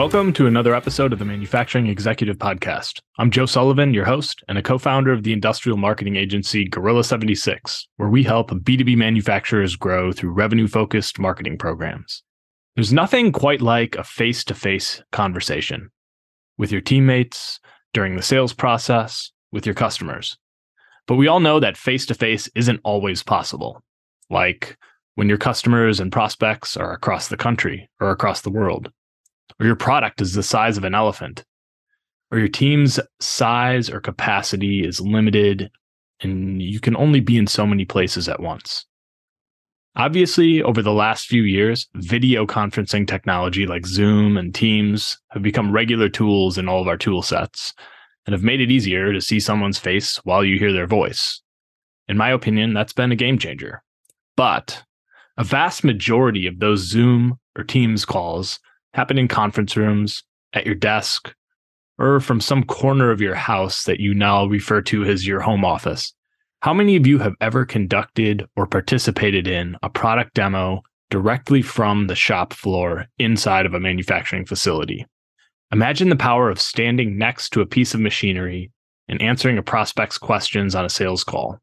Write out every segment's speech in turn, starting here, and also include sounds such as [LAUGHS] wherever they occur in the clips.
Welcome to another episode of the Manufacturing Executive Podcast. I'm Joe Sullivan, your host and a co founder of the industrial marketing agency Gorilla 76, where we help B2B manufacturers grow through revenue focused marketing programs. There's nothing quite like a face to face conversation with your teammates, during the sales process, with your customers. But we all know that face to face isn't always possible, like when your customers and prospects are across the country or across the world or your product is the size of an elephant, or your team's size or capacity is limited and you can only be in so many places at once. Obviously, over the last few years, video conferencing technology like Zoom and Teams have become regular tools in all of our tool sets and have made it easier to see someone's face while you hear their voice. In my opinion, that's been a game changer. But a vast majority of those Zoom or Teams calls happen in conference rooms, at your desk, or from some corner of your house that you now refer to as your home office. How many of you have ever conducted or participated in a product demo directly from the shop floor inside of a manufacturing facility? Imagine the power of standing next to a piece of machinery and answering a prospect's questions on a sales call,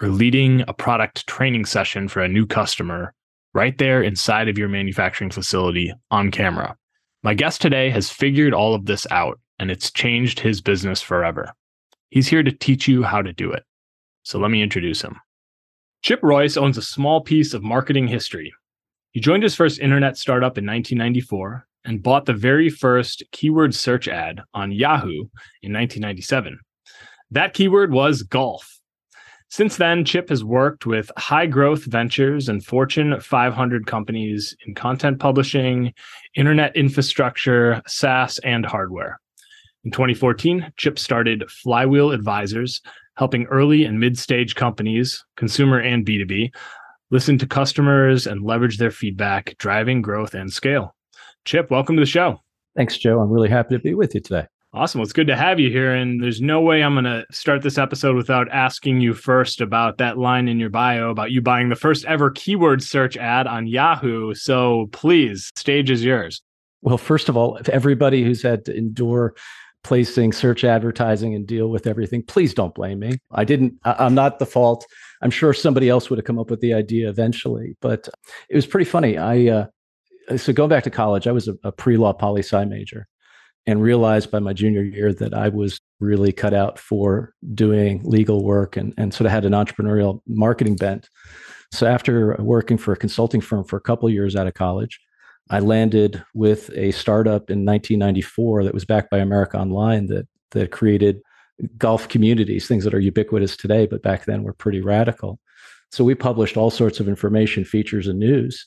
or leading a product training session for a new customer right there inside of your manufacturing facility on camera. My guest today has figured all of this out and it's changed his business forever. He's here to teach you how to do it. So let me introduce him. Chip Royce owns a small piece of marketing history. He joined his first internet startup in 1994 and bought the very first keyword search ad on Yahoo in 1997. That keyword was golf. Since then, Chip has worked with high growth ventures and Fortune 500 companies in content publishing, internet infrastructure, SaaS, and hardware. In 2014, Chip started Flywheel Advisors, helping early and mid stage companies, consumer and B2B, listen to customers and leverage their feedback, driving growth and scale. Chip, welcome to the show. Thanks, Joe. I'm really happy to be with you today. Awesome. Well, it's good to have you here. And there's no way I'm going to start this episode without asking you first about that line in your bio about you buying the first ever keyword search ad on Yahoo. So please, stage is yours. Well, first of all, if everybody who's had to endure placing search advertising and deal with everything, please don't blame me. I didn't, I'm not the fault. I'm sure somebody else would have come up with the idea eventually, but it was pretty funny. I, uh, so going back to college, I was a, a pre law poli sci major and realized by my junior year that I was really cut out for doing legal work and, and sort of had an entrepreneurial marketing bent. So after working for a consulting firm for a couple years out of college, I landed with a startup in 1994 that was backed by America Online that that created golf communities, things that are ubiquitous today, but back then were pretty radical. So we published all sorts of information, features, and news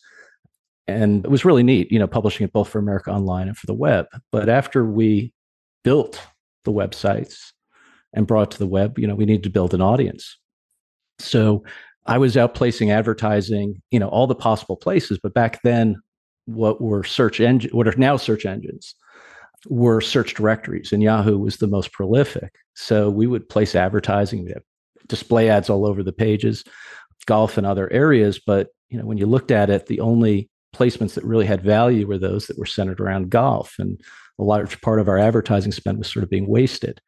and it was really neat, you know, publishing it both for America Online and for the web. But after we built the websites and brought it to the web, you know, we needed to build an audience. So I was out placing advertising, you know, all the possible places. But back then, what were search engine, what are now search engines, were search directories, and Yahoo was the most prolific. So we would place advertising, we display ads all over the pages, golf and other areas. But you know, when you looked at it, the only placements that really had value were those that were centered around golf. And a large part of our advertising spend was sort of being wasted.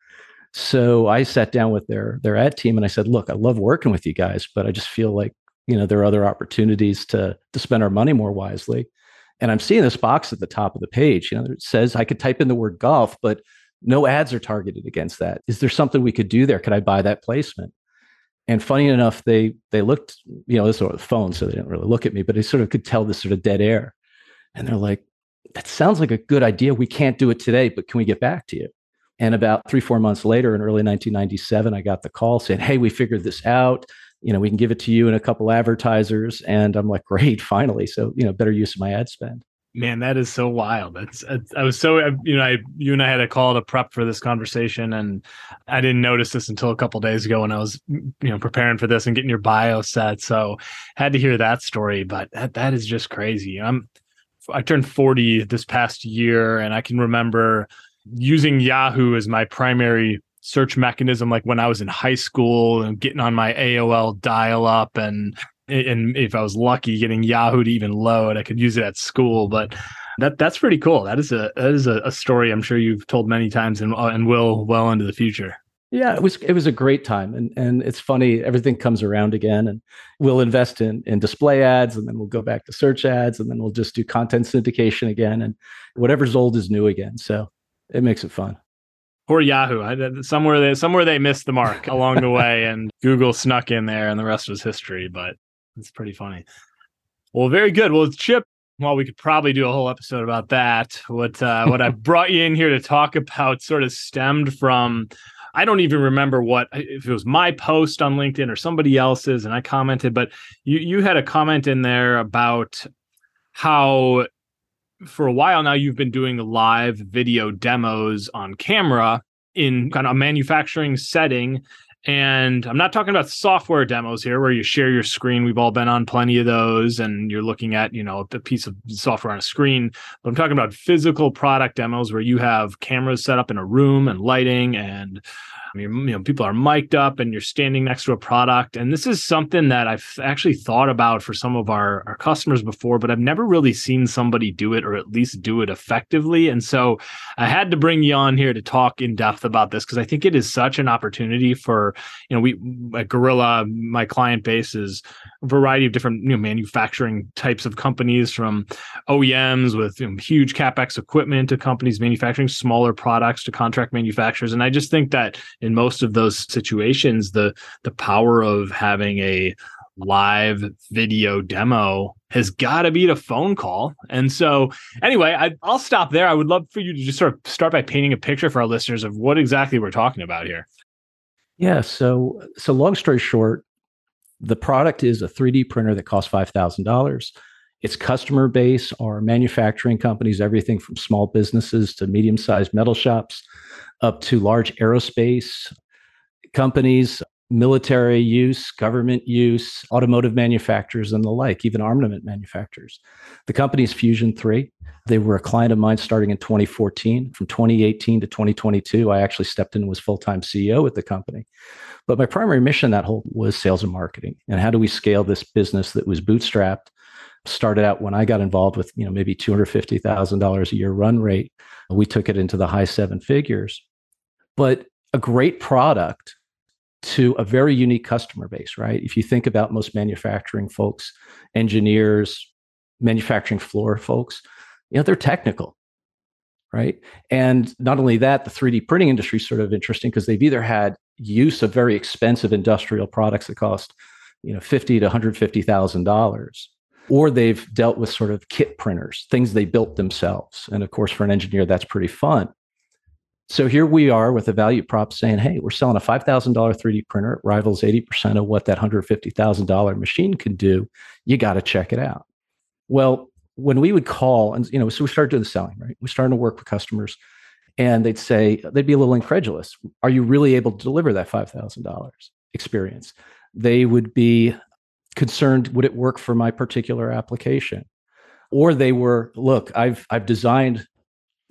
So I sat down with their their ad team and I said, look, I love working with you guys, but I just feel like, you know, there are other opportunities to to spend our money more wisely. And I'm seeing this box at the top of the page, you know, it says I could type in the word golf, but no ads are targeted against that. Is there something we could do there? Could I buy that placement? And funny enough, they they looked, you know, this was the phone, so they didn't really look at me, but they sort of could tell this sort of dead air. And they're like, that sounds like a good idea. We can't do it today, but can we get back to you? And about three, four months later, in early 1997, I got the call saying, Hey, we figured this out. you know, we can give it to you and a couple advertisers. And I'm like, great, finally. So, you know, better use of my ad spend. Man, that is so wild. That's, I was so you know I you and I had a call to prep for this conversation, and I didn't notice this until a couple days ago when I was mm, you know preparing for this and getting your bio set. So had to hear that story, but that that is just crazy. I'm I turned 40 this past year, and I can remember using Yahoo as my primary search mechanism, like when I was in high school and getting on my AOL dial up and and if I was lucky getting Yahoo to even load, I could use it at school. But that that's pretty cool. That is a that is a, a story I'm sure you've told many times and uh, and will well into the future. Yeah, it was it was a great time, and and it's funny. Everything comes around again, and we'll invest in in display ads, and then we'll go back to search ads, and then we'll just do content syndication again, and whatever's old is new again. So it makes it fun. Poor Yahoo. I, somewhere they somewhere they missed the mark [LAUGHS] along the way, and Google snuck in there, and the rest was history. But it's pretty funny. Well, very good. Well, Chip, well, we could probably do a whole episode about that. What uh, [LAUGHS] what I brought you in here to talk about sort of stemmed from I don't even remember what if it was my post on LinkedIn or somebody else's, and I commented, but you you had a comment in there about how for a while now you've been doing live video demos on camera in kind of a manufacturing setting and I'm not talking about software demos here where you share your screen. We've all been on plenty of those and you're looking at, you know, the piece of software on a screen. But I'm talking about physical product demos where you have cameras set up in a room and lighting and you know, people are mic'd up and you're standing next to a product. And this is something that I've actually thought about for some of our, our customers before, but I've never really seen somebody do it or at least do it effectively. And so I had to bring you on here to talk in depth about this because I think it is such an opportunity for, you know, we at Gorilla, my client base is a variety of different, you know, manufacturing types of companies from OEMs with you know, huge CapEx equipment to companies manufacturing smaller products to contract manufacturers. And I just think that in most of those situations, the the power of having a live video demo has got to beat a phone call. And so, anyway, I, will stop there. I would love for you to just sort of start by painting a picture for our listeners of what exactly we're talking about here. Yeah. So, so long story short, the product is a 3D printer that costs five thousand dollars. Its customer base are manufacturing companies, everything from small businesses to medium sized metal shops up to large aerospace companies, military use, government use, automotive manufacturers, and the like, even armament manufacturers. The company is Fusion 3. They were a client of mine starting in 2014. From 2018 to 2022, I actually stepped in and was full time CEO at the company. But my primary mission that whole was sales and marketing. And how do we scale this business that was bootstrapped? Started out when I got involved with, you know, maybe $250,000 a year run rate. We took it into the high seven figures but a great product to a very unique customer base, right? If you think about most manufacturing folks, engineers, manufacturing floor folks, you know, they're technical, right? And not only that, the 3D printing industry is sort of interesting because they've either had use of very expensive industrial products that cost, you know, fifty to one hundred fifty thousand dollars, or they've dealt with sort of kit printers, things they built themselves. And of course, for an engineer, that's pretty fun. So here we are with a value prop saying, hey, we're selling a $5,000 3D printer. It rivals 80% of what that $150,000 machine can do. You got to check it out. Well, when we would call and, you know, so we started doing the selling, right? We started to work with customers and they'd say, they'd be a little incredulous. Are you really able to deliver that $5,000 experience? They would be concerned, would it work for my particular application? Or they were, look, I've, I've designed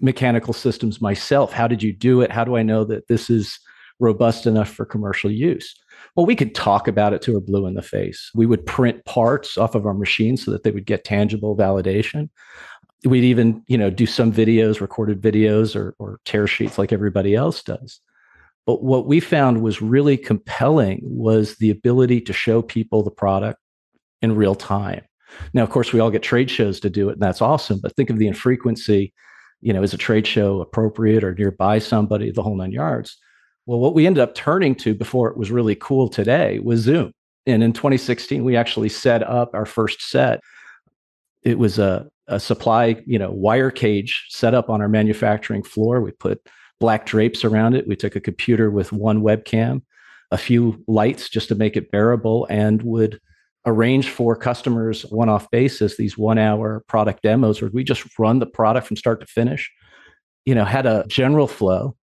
mechanical systems myself. How did you do it? How do I know that this is robust enough for commercial use? Well, we could talk about it to her blue in the face. We would print parts off of our machines so that they would get tangible validation. We'd even, you know, do some videos, recorded videos or, or tear sheets like everybody else does. But what we found was really compelling was the ability to show people the product in real time. Now, of course, we all get trade shows to do it, and that's awesome. But think of the infrequency you know, is a trade show appropriate or nearby somebody, the whole nine yards. Well, what we ended up turning to before it was really cool today was Zoom. And in 2016, we actually set up our first set. It was a, a supply, you know, wire cage set up on our manufacturing floor. We put black drapes around it. We took a computer with one webcam. a few lights just to make it bearable and would arrange for customers one off basis these one hour product demos where we just run the product from start to finish you know had a general flow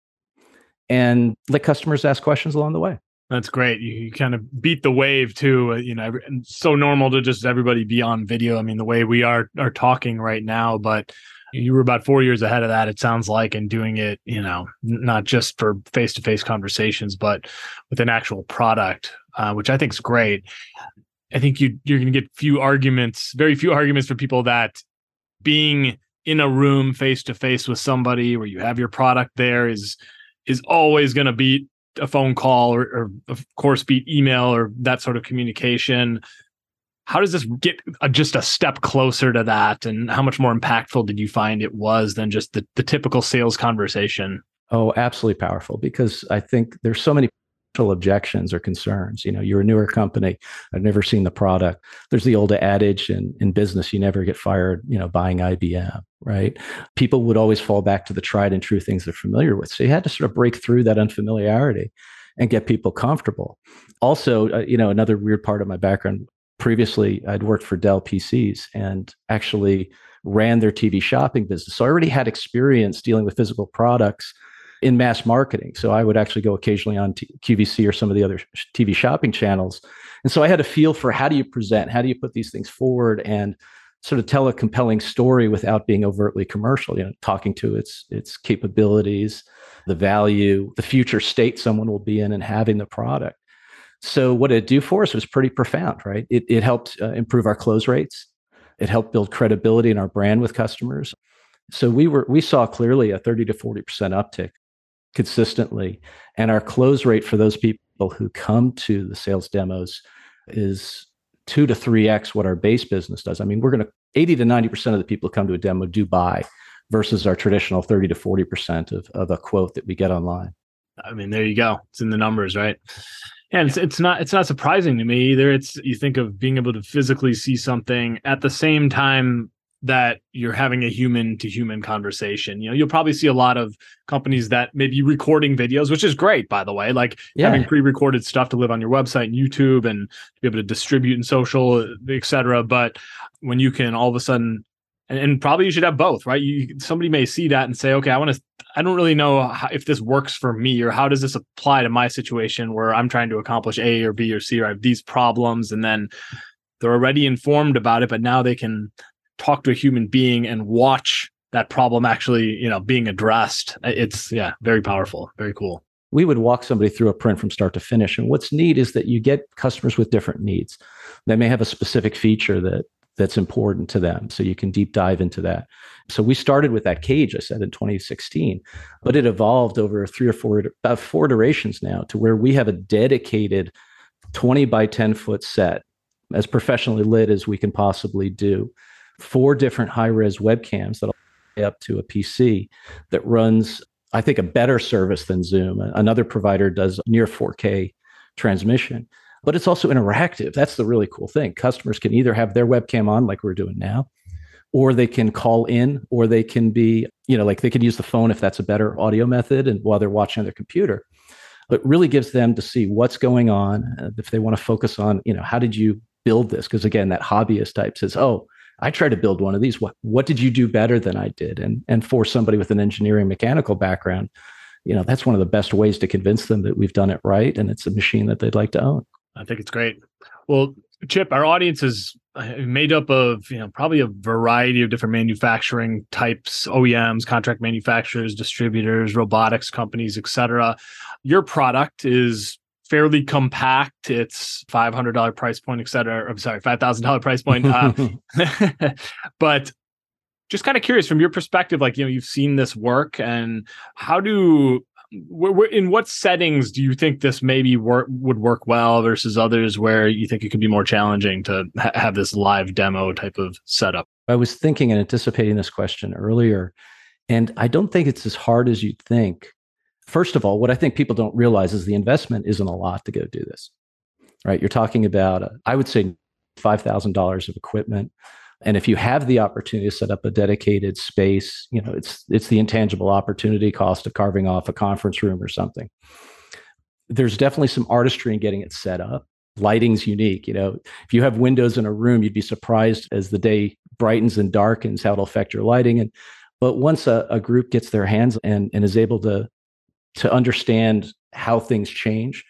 and let customers ask questions along the way that's great. You, you, kind of beat the wave too. Uh, you know, so normal to just everybody be on video. I mean, the way we are are talking right now, but you were about four years ahead of that. It sounds like, and doing it, you know, not just for face to face conversations, but with an actual product, uh, which I think is great. I think you you're going to get few arguments, very few arguments for people that being in a room face to face with somebody where you have your product there is is always going to beat a phone call or, or, of course beat email or that sort of communication. How does this get a, just a step closer to that? And how much more impactful did you find it was than just the, the typical sales conversation? Oh absolutely powerful because i think there's so many objections or concerns. You know, you're a newer company. I've never seen the product. There's the old adage in, in business, you never get fired, you know, buying IBM, right? People would always fall back to the tried and true things they're familiar with. So you had to sort of break through that unfamiliarity and get people comfortable. Also, uh, you know, another weird part of my background previously, I'd worked for Dell PCs and actually ran their TV shopping business. So I already had experience dealing with physical products in mass marketing. So I would actually go occasionally on T- QVC or some of the other TV shopping channels. And so I had a feel for how do you present, how do you put these things forward and sort of tell a compelling story without being overtly commercial, you know, talking to its its capabilities, the value, the future state someone will be in and having the product. So what it do for us was pretty profound, right? It, it helped uh, improve our close rates. It helped build credibility in our brand with customers. So we were we saw clearly a 30 to 40% uptick consistently. And our close rate for those people who come to the sales demos is two to three X what our base business does. I mean, we're going to 80 to 90% of the people who come to a demo do buy versus our traditional 30 to 40% of, of a quote that we get online. I mean, there you go. It's in the numbers, right? And it's, it's not it's not surprising to me either. It's you think of being able to physically see something at the same time that you're having a human to human conversation. You know, you'll probably see a lot of companies that may be recording videos, which is great, by the way, like yeah. having pre-recorded stuff to live on your website and YouTube and be able to distribute in social, etc. But when you can all of a sudden, and, and, probably you should have both, right? You somebody may see that and say, okay, I want to, I don't really know how, if this works for me or how does this apply to my situation where I'm trying to accomplish A or B or C or I have these problems, and then they're already informed about it, but now they can talk to a human being and watch that problem actually, you know, being addressed. It's yeah, very powerful, very cool. We would walk somebody through a print from start to finish. And what's neat is that you get customers with different needs. They may have a specific feature that that's important to them. So you can deep dive into that. So we started with that cage, I said in 2016, but it evolved over three or four, about four iterations now to where we have a dedicated 20 by 10 foot set as professionally lit as we can possibly do four different high res webcams that'll up to a PC that runs, I think, a better service than Zoom. Another provider does near 4K transmission, but it's also interactive. That's the really cool thing. Customers can either have their webcam on, like we're doing now, or they can call in, or they can be, you know, like they can use the phone if that's a better audio method, and while they're watching on their computer. But really gives them to see what's going on. If they want to focus on, you know, how did you build this? Because again, that hobbyist type says, oh, I try to build one of these. What what did you do better than I did? And and for somebody with an engineering mechanical background, you know, that's one of the best ways to convince them that we've done it right and it's a machine that they'd like to own. I think it's great. Well, Chip, our audience is uh, made up of you know probably a variety of different manufacturing types, OEMs, contract manufacturers, distributors, robotics companies, etc. Your product is fairly compact. It's five hundred dollar price point, et cetera. I'm sorry, five thousand dollar price point. Uh, [LAUGHS] [LAUGHS] but just kind of curious from your perspective, like you know, you've seen this work, and how do in what settings do you think this maybe work would work well versus others where you think it could be more challenging to ha- have this live demo type of setup? I was thinking and anticipating this question earlier, and I don't think it's as hard as you'd think First of all, what I think people don't realize is the investment isn't a lot to go do this, right? You're talking about, uh, I would say, $5,000 of equipment. And if you have the opportunity to set up a dedicated space, you know, it's it's the intangible opportunity cost of carving off a conference room or something. there's definitely some artistry in getting it set up. Lighting's unique. You know, if you have windows in a room, you'd be surprised as the day brightens and darkens how it'll affect your lighting. And but once a, a group gets their hands and, and is able to to understand how things change,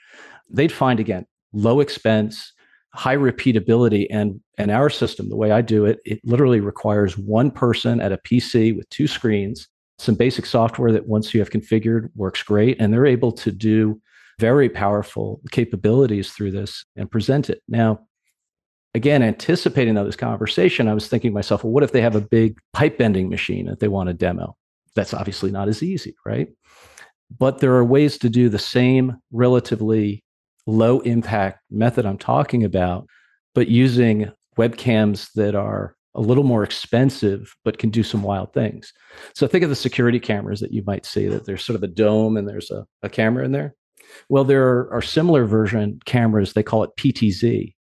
they'd find again low expense, high repeatability, and and our system, the way I do it, it literally requires one person at a PC with two screens, some basic software that once you have configured works great, and they're able to do very powerful capabilities through this and present it. Now, again, anticipating this conversation, I was thinking to myself, well, what if they have a big pipe bending machine that they want to demo? That's obviously not as easy, right? But there are ways to do the same relatively low impact method I'm talking about, but using webcams that are a little more expensive, but can do some wild things. So think of the security cameras that you might see that there's sort of a dome and there's a, a camera in there. Well, there are similar version cameras. They call it PTZ.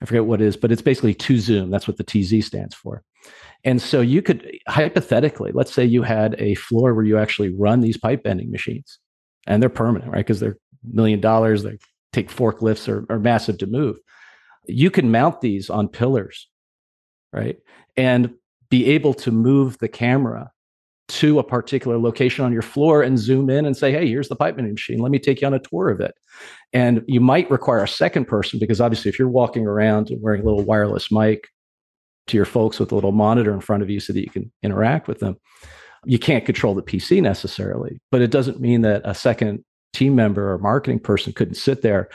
I forget what it is, but it's basically two zoom. That's what the TZ stands for. And so you could hypothetically, let's say you had a floor where you actually run these pipe bending machines and they're permanent, right? Because they're million dollars, they take forklifts or, or massive to move. You can mount these on pillars, right? And be able to move the camera to a particular location on your floor and zoom in and say, hey, here's the pipe bending machine. Let me take you on a tour of it. And you might require a second person because obviously, if you're walking around and wearing a little wireless mic to your folks with a little monitor in front of you so that you can interact with them, you can't control the PC necessarily. But it doesn't mean that a second team member or marketing person couldn't sit there.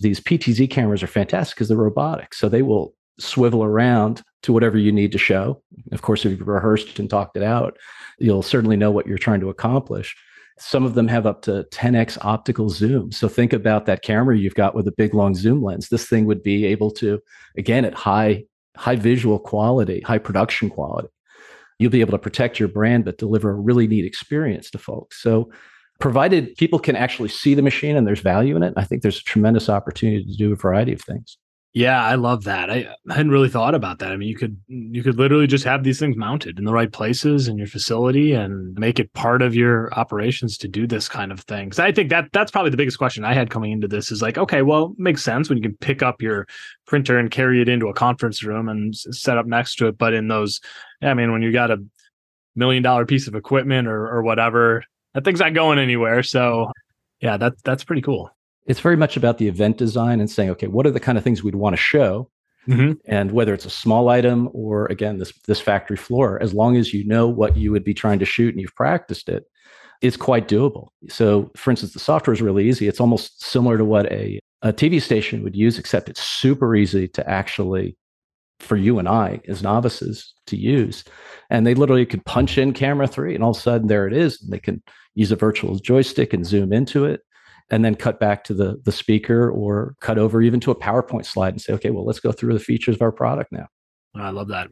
These PTZ cameras are fantastic because they're robotic. So they will swivel around to whatever you need to show. Of course, if you've rehearsed and talked it out, you'll certainly know what you're trying to accomplish. Some of them have up to 10x optical zoom. So think about that camera you've got with a big long zoom lens. This thing would be able to, again, at high high visual quality, high production quality, you'll be able to protect your brand but deliver a really neat experience to folks. So provided people can actually see the machine and there's value in it, I think there's a tremendous opportunity to do a variety of things. Yeah, I love that. I, hadn't really thought about that. I mean, you could you could literally just have these things mounted in the right places in your facility and make it part of your operations to do this kind of thing. So I think that that's probably the biggest question I had coming into this is like, okay, well, makes sense when you can pick up your printer and carry it into a conference room and set up next to it. But in those, I mean, when you got a million dollar piece of equipment or or whatever, that thing's not going anywhere. So yeah, that that's pretty cool it's very much about the event design and saying, okay, what are the kind of things we'd want to show? Mm-hmm. And whether it's a small item or again, this this factory floor, as long as you know what you would be trying to shoot and you've practiced it, it's quite doable. So for instance, the software is really easy. It's almost similar to what a, a TV station would use, except it's super easy to actually for you and I as novices to use. And they literally could punch in camera three and all of a sudden there it is. And they can use a virtual joystick and zoom into it and then cut back to the the speaker or cut over even to a PowerPoint slide and say, okay, well, let's go through the features of our product now. Oh, I love that.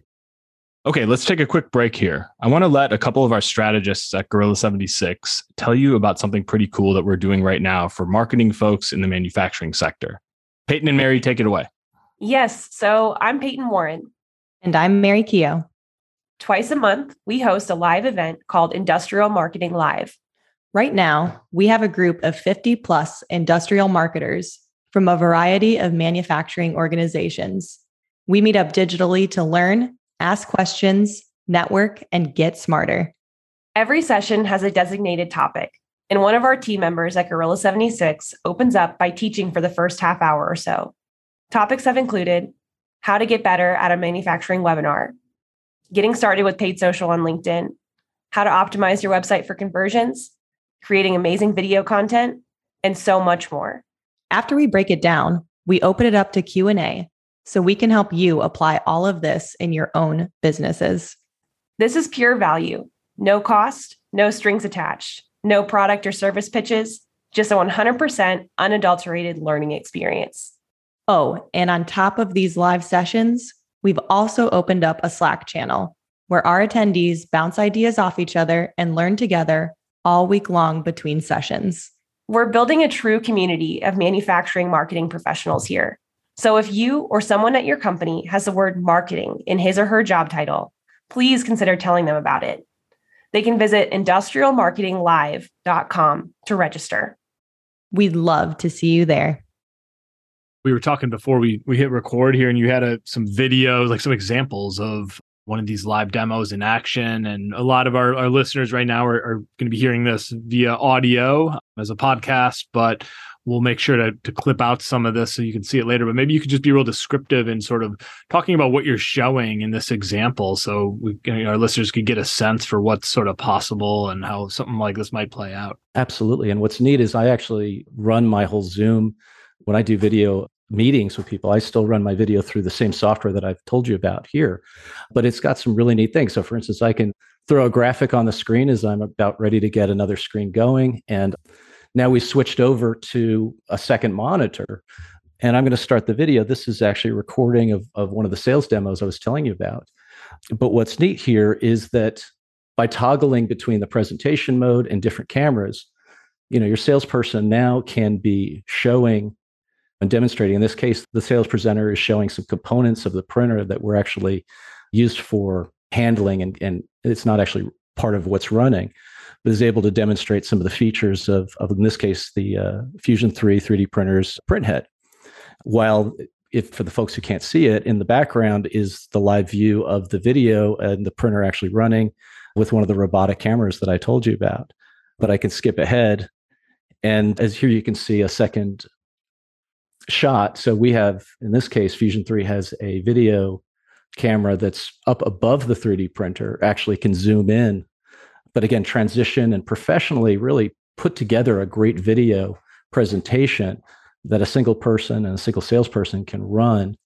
Okay, let's take a quick break here. I want to let a couple of our strategists at Gorilla 76 tell you about something pretty cool that we're doing right now for marketing folks in the manufacturing sector. Peyton and Mary, take it away. Yes. So I'm Peyton Warren. And I'm Mary Keogh. Twice a month, we host a live event called Industrial Marketing Live. Right now, we have a group of 50 plus industrial marketers from a variety of manufacturing organizations. We meet up digitally to learn, ask questions, network, and get smarter. Every session has a designated topic, and one of our team members at Gorilla 76 opens up by teaching for the first half hour or so. Topics have included how to get better at a manufacturing webinar, getting started with paid social on LinkedIn, how to optimize your website for conversions, creating amazing video content, and so much more. After we break it down, we open it up to Q&A so we can help you apply all of this in your own businesses. This is pure value. No cost, no strings attached, no product or service pitches, just a 100% unadulterated learning experience. Oh, and on top of these live sessions, we've also opened up a Slack channel where our attendees bounce ideas off each other and learn together all week long between sessions. We're building a true community of manufacturing marketing professionals here. So if you or someone at your company has the word marketing in his or her job title, please consider telling them about it. They can visit industrialmarketinglive.com to register. We'd love to see you there. We were talking before we we hit record here, and you had a, some videos, like some examples of one of these live demos in action. And a lot of our, our listeners right now are, are going to be hearing this via audio um, as a podcast, but we'll make sure to, to clip out some of this so you can see it later. But maybe you could just be real descriptive in sort of talking about what you're showing in this example so we, you know, our listeners could get a sense for what's sort of possible and how something like this might play out. Absolutely. And what's neat is I actually run my whole Zoom when I do video meetings with people, I still run my video through the same software that I've told you about here. But it's got some really neat things. So, for instance, I can throw a graphic on the screen as I'm about ready to get another screen going. And now we switched over to a second monitor. And I'm going to start the video. This is actually a recording of, of one of the sales demos I was telling you about. But what's neat here is that by toggling between the presentation mode and different cameras, you know, your salesperson now can be showing and demonstrating. In this case, the sales presenter is showing some components of the printer that were actually used for handling, and, and it's not actually part of what's running, but is able to demonstrate some of the features of, of in this case, the uh, Fusion 3 3D printer's printhead. While if for the folks who can't see it, in the background is the live view of the video and the printer actually running with one of the robotic cameras that I told you about. But I can skip ahead. And as here you can see a second shot. So we have, in this case, Fusion 3 has a video camera that's up above the 3D printer, actually can zoom in. But again, transition and professionally really put together a great video presentation that a single person and a single salesperson can run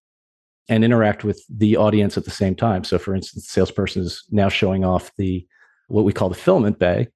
and interact with the audience at the same time. So for instance, the salesperson is now showing off the what we call the filament bay,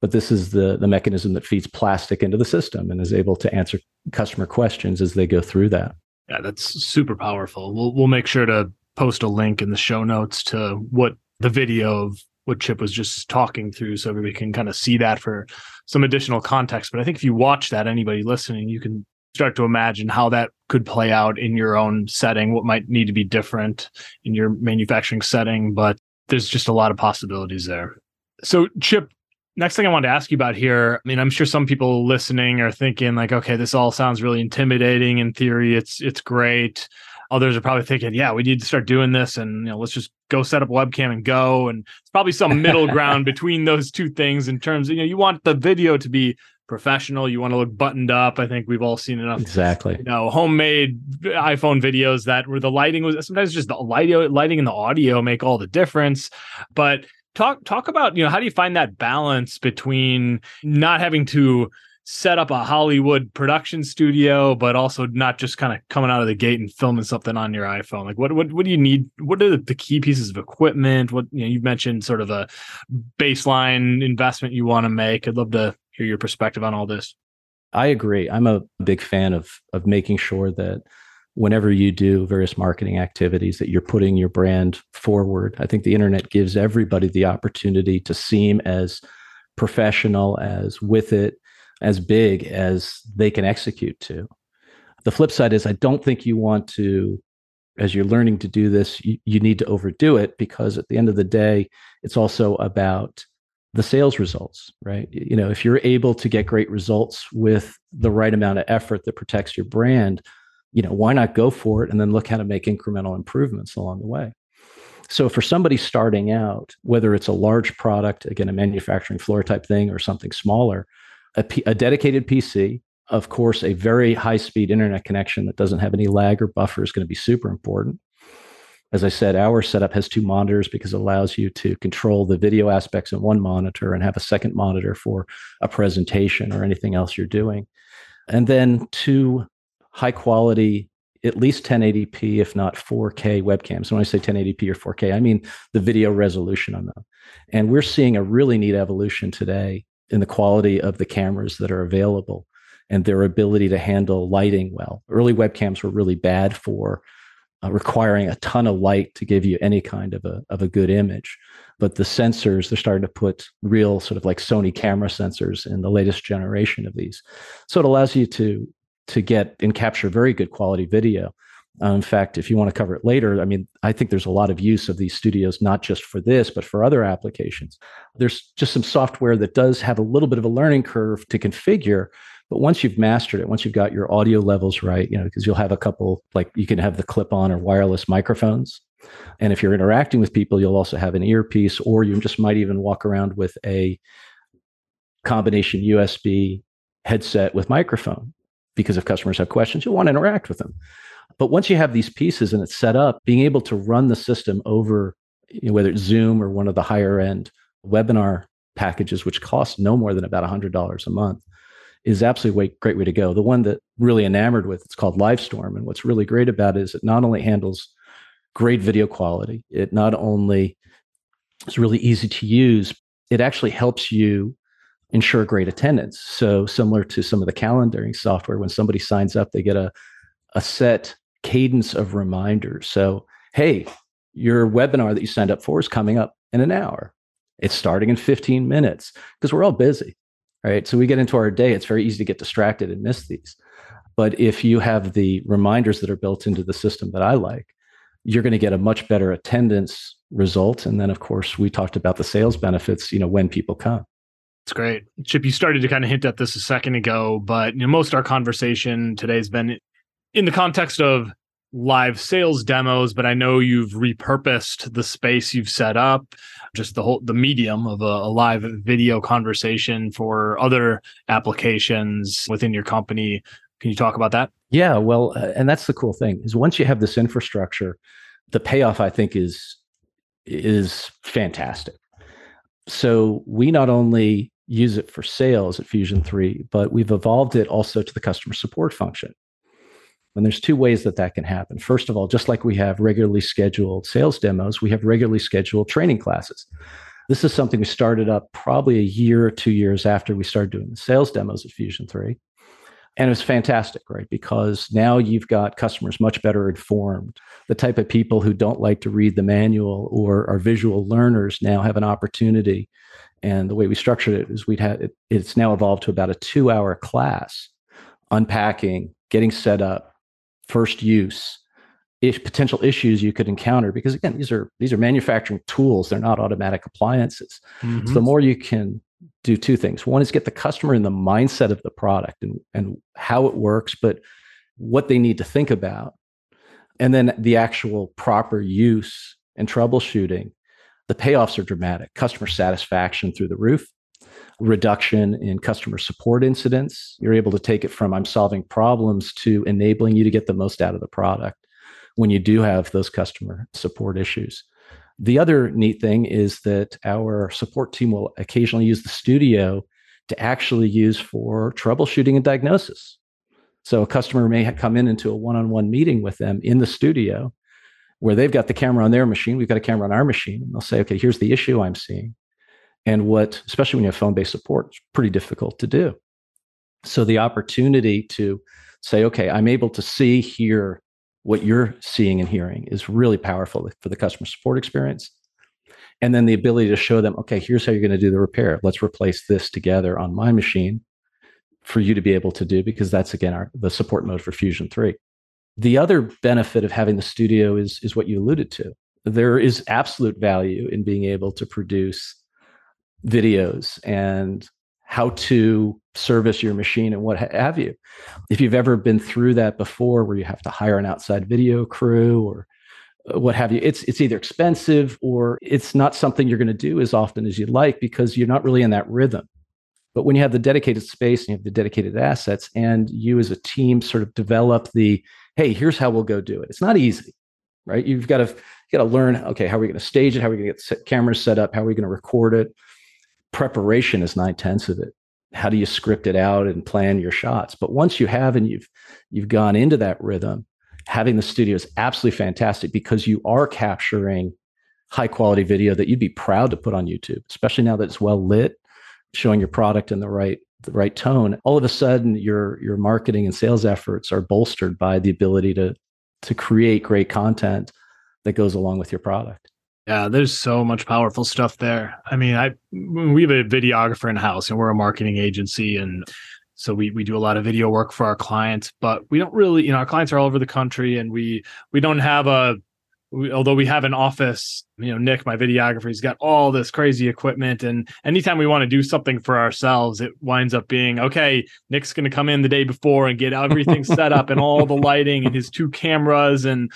but this is the the mechanism that feeds plastic into the system and is able to answer customer questions as they go through that. Yeah, that's super powerful. We'll we'll make sure to post a link in the show notes to what the video of what Chip was just talking through so everybody can kind of see that for some additional context. But I think if you watch that, anybody listening, you can start to imagine how that could play out in your own setting, what might need to be different in your manufacturing setting. But there's just a lot of possibilities there. So, Chip, next thing I wanted to ask you about here, I mean, I'm sure some people listening are thinking like, okay, this all sounds really intimidating. In theory, it's it's great. Others are probably thinking, yeah, we need to start doing this, and you know, let's just go set up a webcam and go. And it's probably some middle [LAUGHS] ground between those two things in terms of you know, you want the video to be professional. You want to look buttoned up. I think we've all seen enough. Exactly. You know, homemade iPhone videos that where the lighting was sometimes just the light, lighting and the audio make all the difference. But talk talk about you know how do you find that balance between not having to set up a Hollywood production studio, but also not just kind of coming out of the gate and filming something on your iPhone. Like, what what what do you need? What are the key pieces of equipment? What you know, you mentioned sort of a baseline investment you want to make. I'd love to hear your perspective on all this. I agree. I'm a big fan of of making sure that whenever you do various marketing activities that you're putting your brand forward. I think the internet gives everybody the opportunity to seem as professional, as with it, as big as they can execute to. The flip side is, I don't think you want to, as you're learning to do this, you, you need to overdo it because at the end of the day, it's also about the sales results, right? You know, if you're able to get great results with the right amount of effort that protects your brand, you know, why not go for it and then look how to make incremental improvements along the way? So for somebody starting out, whether it's a large product, again, a manufacturing floor type thing or something smaller, a, P- a dedicated PC, of course, a very high speed internet connection that doesn't have any lag or buffer is going to be super important. As I said, our setup has two monitors because it allows you to control the video aspects in one monitor and have a second monitor for a presentation or anything else you're doing. And then two high quality, at least 1080p, if not 4K webcams. And When I say 1080p or 4K, I mean the video resolution on them. And we're seeing a really neat evolution today in the quality of the cameras that are available and their ability to handle lighting well. Early webcams were really bad for uh, requiring a ton of light to give you any kind of a, of a good image. But the sensors, they're starting to put real sort of like Sony camera sensors in the latest generation of these. So it allows you to to get and capture very good quality video. Uh, in fact, if you want to cover it later, I mean, I think there's a lot of use of these studios, not just for this, but for other applications. There's just some software that does have a little bit of a learning curve to configure, But once you've mastered it, once you've got your audio levels right, you know, because you'll have a couple, like you can have the clip on or wireless microphones. And if you're interacting with people, you'll also have an earpiece, or you just might even walk around with a combination USB headset with microphone. Because if customers have questions, you'll want to interact with them. But once you have these pieces and it's set up, being able to run the system over, you know, whether it's Zoom or one of the higher end webinar packages, which cost no more than about $100 a month, is absolutely a great way to go. The one that really enamored with it's called Livestorm, and what's really great about it is it not only handles great video quality, it not only is really easy to use, it actually helps you ensure great attendance. So similar to some of the calendaring software, when somebody signs up, they get a a set cadence of reminders. So hey, your webinar that you signed up for is coming up in an hour. It's starting in 15 minutes because we're all busy, right? So we get into our day, it's very easy to get distracted and miss these. But if you have the reminders that are built into the system that I like, you're going to get a much better attendance result. And then, of course, we talked about the sales benefits, you know, when people come. It's great. Chip, you started to kind of hint at this a second ago, but you know, most of our conversation today has been in the context of live sales demos, but I know you've repurposed the space you've set up, just the whole the medium of a, a, live video conversation for other applications within your company. Can you talk about that? Yeah, well, uh, and that's the cool thing is once you have this infrastructure, the payoff I think is is fantastic. So we not only use it for sales at Fusion 3, but we've evolved it also to the customer support function. And there's two ways that that can happen. First of all, just like we have regularly scheduled sales demos, we have regularly scheduled training classes. This is something we started up probably a year or two years after we started doing the sales demos at Fusion 3. And it was fantastic, right? Because now you've got customers much better informed. The type of people who don't like to read the manual or are visual learners now have an opportunity. And the way we structured it is we'd had it, it's now evolved to about a two hour class unpacking, getting set up, first use if potential issues you could encounter. Because again these are these are manufacturing tools. They're not automatic appliances. Mm-hmm. so the more you can do two things. One is get the customer in the mindset of the product and, and how it works but what they need to think about and then the actual proper use and troubleshooting the payoffs are dramatic customer satisfaction through the roof reduction in customer support incidents. You're able to take it from I'm solving problems to enabling you to get the most out of the product when you do have those customer support issues. The other neat thing is that our support team will occasionally use the studio to actually use for troubleshooting and diagnosis. So a customer may come in into a one-on-one meeting with them in the studio where they've got the camera on their machine, we've got a camera on our machine, and they'll say, "Okay, here's the issue I'm seeing. And what especially when you have phone-based support it's pretty difficult to do. So the opportunity to say okay i'm able to see hear what you're seeing and hearing is really powerful for the customer support experience. And then the ability to show them okay here's how you're going to do the repair. Let's replace this together on my machine for you to be able to do because that's again our the support mode for fusion 3 the other benefit of having the studio is is what you alluded to there is absolute value in being able to produce videos and how to service your machine and what have you. If you've ever been through that before where you have to hire an outside video crew or uh, what have you, it's it's either expensive or it's not something you're going to do as often as you'd like because you're not really in that rhythm. But when you have the dedicated space and you have the dedicated assets and you as a team sort of develop the hey, here's how we'll go do it. It's not easy, right? You've got to you got to learn okay, how are we going to stage it? How are we going to get cameras set up? How are we going to record it? preparation is nine tenths of it. How do you script it out and plan your shots? But once you have and you've you've gone into that rhythm, having the studio is absolutely fantastic because you are capturing high quality video that you'd be proud to put on YouTube, especially now that it's well lit, showing your product in the right the right tone. All of a sudden, your your marketing and sales efforts are bolstered by the ability to to create great content that goes along with your product. Yeah, there's so much powerful stuff there. I mean, I we have a videographer in house and we're a marketing agency and so we we do a lot of video work for our clients, but we don't really, you know, our clients are all over the country and we we don't have a we, although we have an office, you know, Nick, my videographer, he's got all this crazy equipment. And anytime we want to do something for ourselves, it winds up being okay, Nick's going to come in the day before and get everything [LAUGHS] set up and all the lighting and his two cameras and,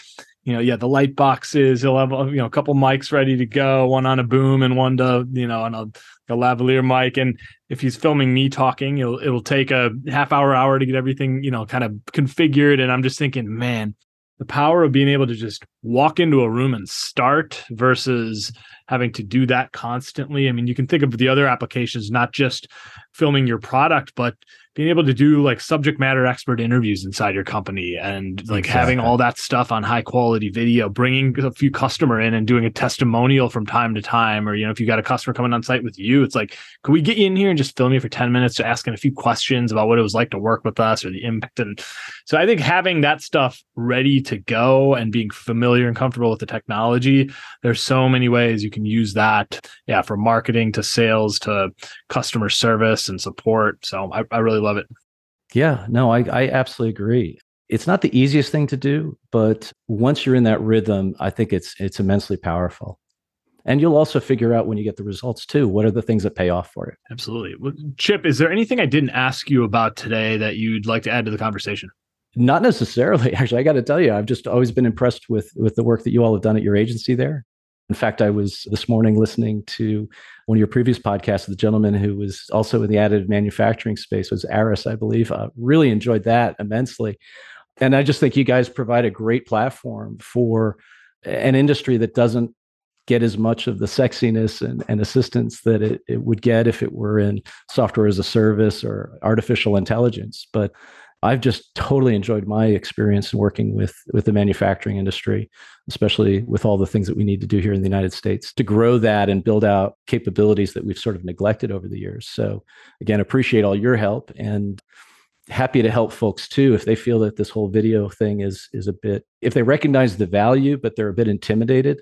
you know, yeah, the light boxes. He'll have, you know, a couple mics ready to go, one on a boom and one to, you know, on a, a lavalier mic. And if he's filming me talking, it'll, it'll take a half hour, hour to get everything, you know, kind of configured. And I'm just thinking, man, the power of being able to just walk into a room and start versus having to do that constantly. I mean, you can think of the other applications, not just filming your product, but being able to do like subject matter expert interviews inside your company and like exactly. having all that stuff on high quality video, bringing a few customer in and doing a testimonial from time to time. Or, you know, if you got a customer coming on site with you, it's like, could we get you in here and just film you for 10 minutes to asking a few questions about what it was like to work with us or the impact? And so I think having that stuff ready to go and being familiar and comfortable with the technology, there's so many ways you can use that. Yeah. From marketing to sales to customer service and support. So I, I really love it. Yeah, no, I, I absolutely agree. It's not the easiest thing to do, but once you're in that rhythm, I think it's it's immensely powerful. And you'll also figure out when you get the results too. What are the things that pay off for it? Absolutely. Well, Chip, is there anything I didn't ask you about today that you'd like to add to the conversation? Not necessarily. [LAUGHS] Actually, I got to tell you, I've just always been impressed with with the work that you all have done at your agency there. In fact, I was this morning listening to one of your previous podcasts, the gentleman who was also in the additive manufacturing space was Aris, I believe. Uh, really enjoyed that immensely. And I just think you guys provide a great platform for an industry that doesn't get as much of the sexiness and, and assistance that it, it would get if it were in software as a service or artificial intelligence. But I've just totally enjoyed my experience in working with with the manufacturing industry, especially with all the things that we need to do here in the United States to grow that and build out capabilities that we've sort of neglected over the years. So again, appreciate all your help and happy to help folks too if they feel that this whole video thing is is a bit if they recognize the value but they're a bit intimidated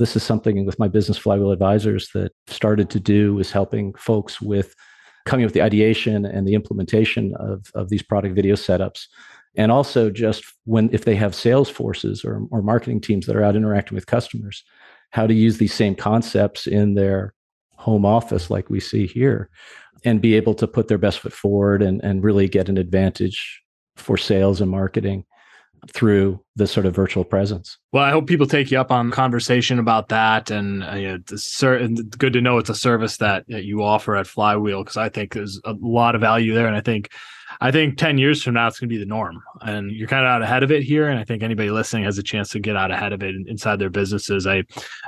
this is something with my business flywheel advisors that started to do is helping folks with coming up with the ideation and the implementation of, of these product video setups. And also just when if they have sales forces or, or marketing teams that are out interacting with customers how to use these same concepts in their home office like we see here and be able to put their best foot forward and, and really get an advantage for sales and marketing through this sort of virtual presence. Well, I hope people take you up on conversation about that, and uh, you know, ser- good to know it's a service that, that you offer at Flywheel because I think there's a lot of value there, and I think. I think 10 years from now, it's going to be the norm. And you're kind of out ahead of it here. And I think anybody listening has a chance to get out ahead of it inside their businesses. I,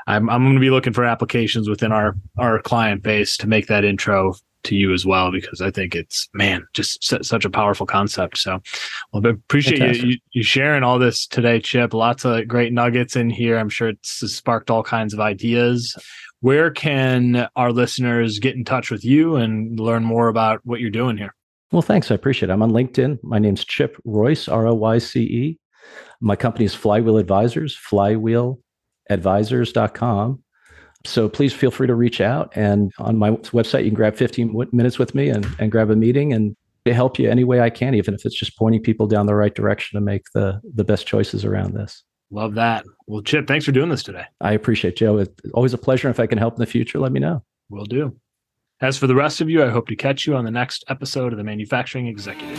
I'm, I'm going to be looking for applications within our, our client base to make that intro to you as well because I think it's man just such a powerful concept. So, well, appreciate you, you, you sharing all this today, Chip. Lots of great nuggets in here. I'm sure it's sparked all kinds of ideas. Where can our listeners get in touch with you and learn more about what you're doing here? Well, thanks. I appreciate it. I'm on LinkedIn. My name's Chip Royce, R O Y C E. My company is Flywheel Advisors, flywheeladvisors.com. So please feel free to reach out. And on my website, you can grab 15 minutes with me and, and grab a meeting and help you any way I can, even if it's just pointing people down the right direction to make the, the best choices around this. Love that. Well, Chip, thanks for doing this today. I appreciate Joe. It's always a pleasure. If I can help in the future, let me know. Will do. As for the rest of you, I hope to catch you on the next episode of the Manufacturing Executive.